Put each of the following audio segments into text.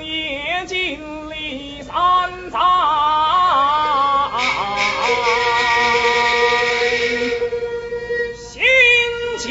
也尽里三载，心情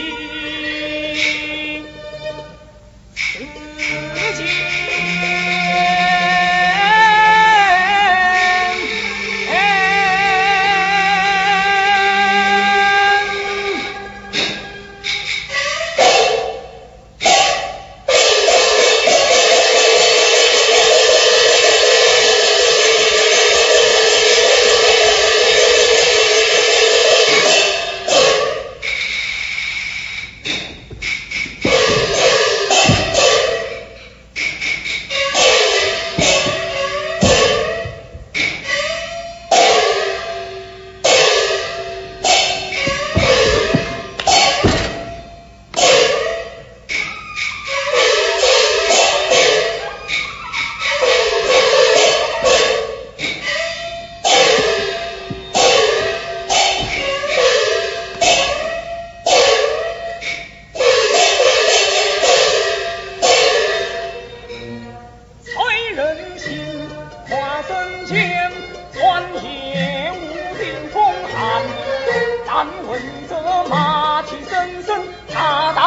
闻这马蹄声声，大带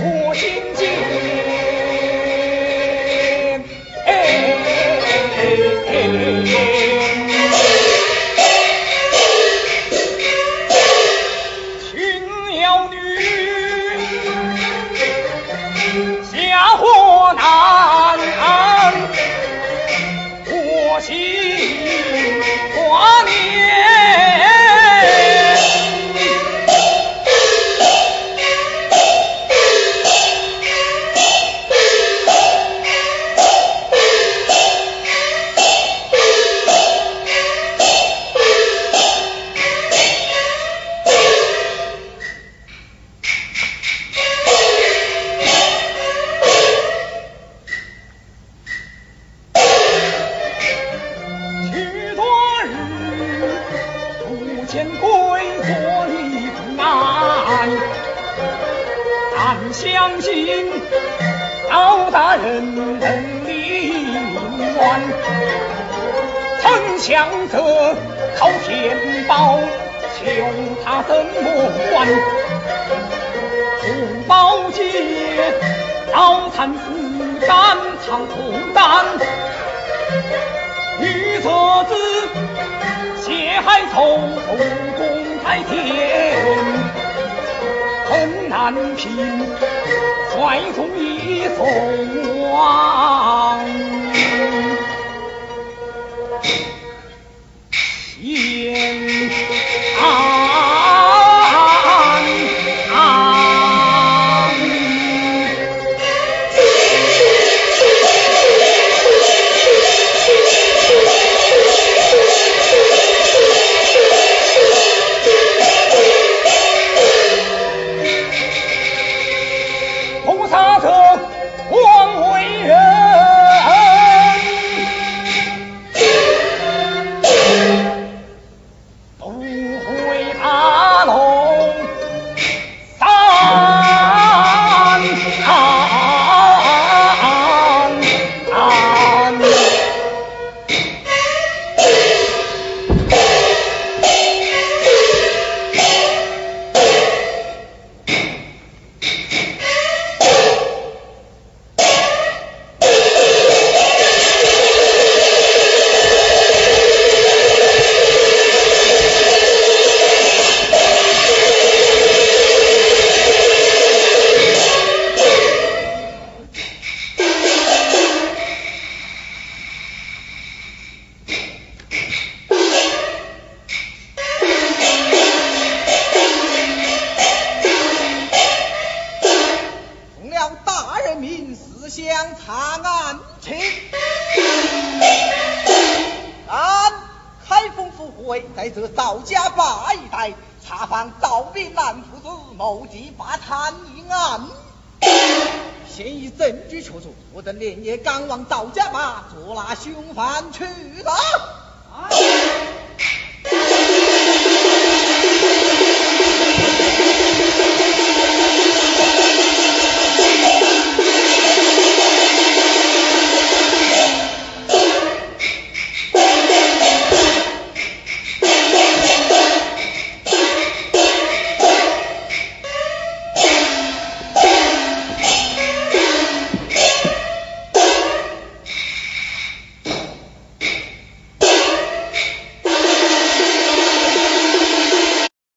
我心间。群妖女。下祸难，我心见归，坐立不难。但相信老大人能力乱，曾想着靠天宝，求他怎么还？红宝剑，老残负担藏空担。女册子血海仇，共在天，恨难平，怀中一送亡在这赵家坝一带查访赵炳南父子谋计霸贪一案，现已证据确凿，我等连夜赶往赵家坝捉拿凶犯去了。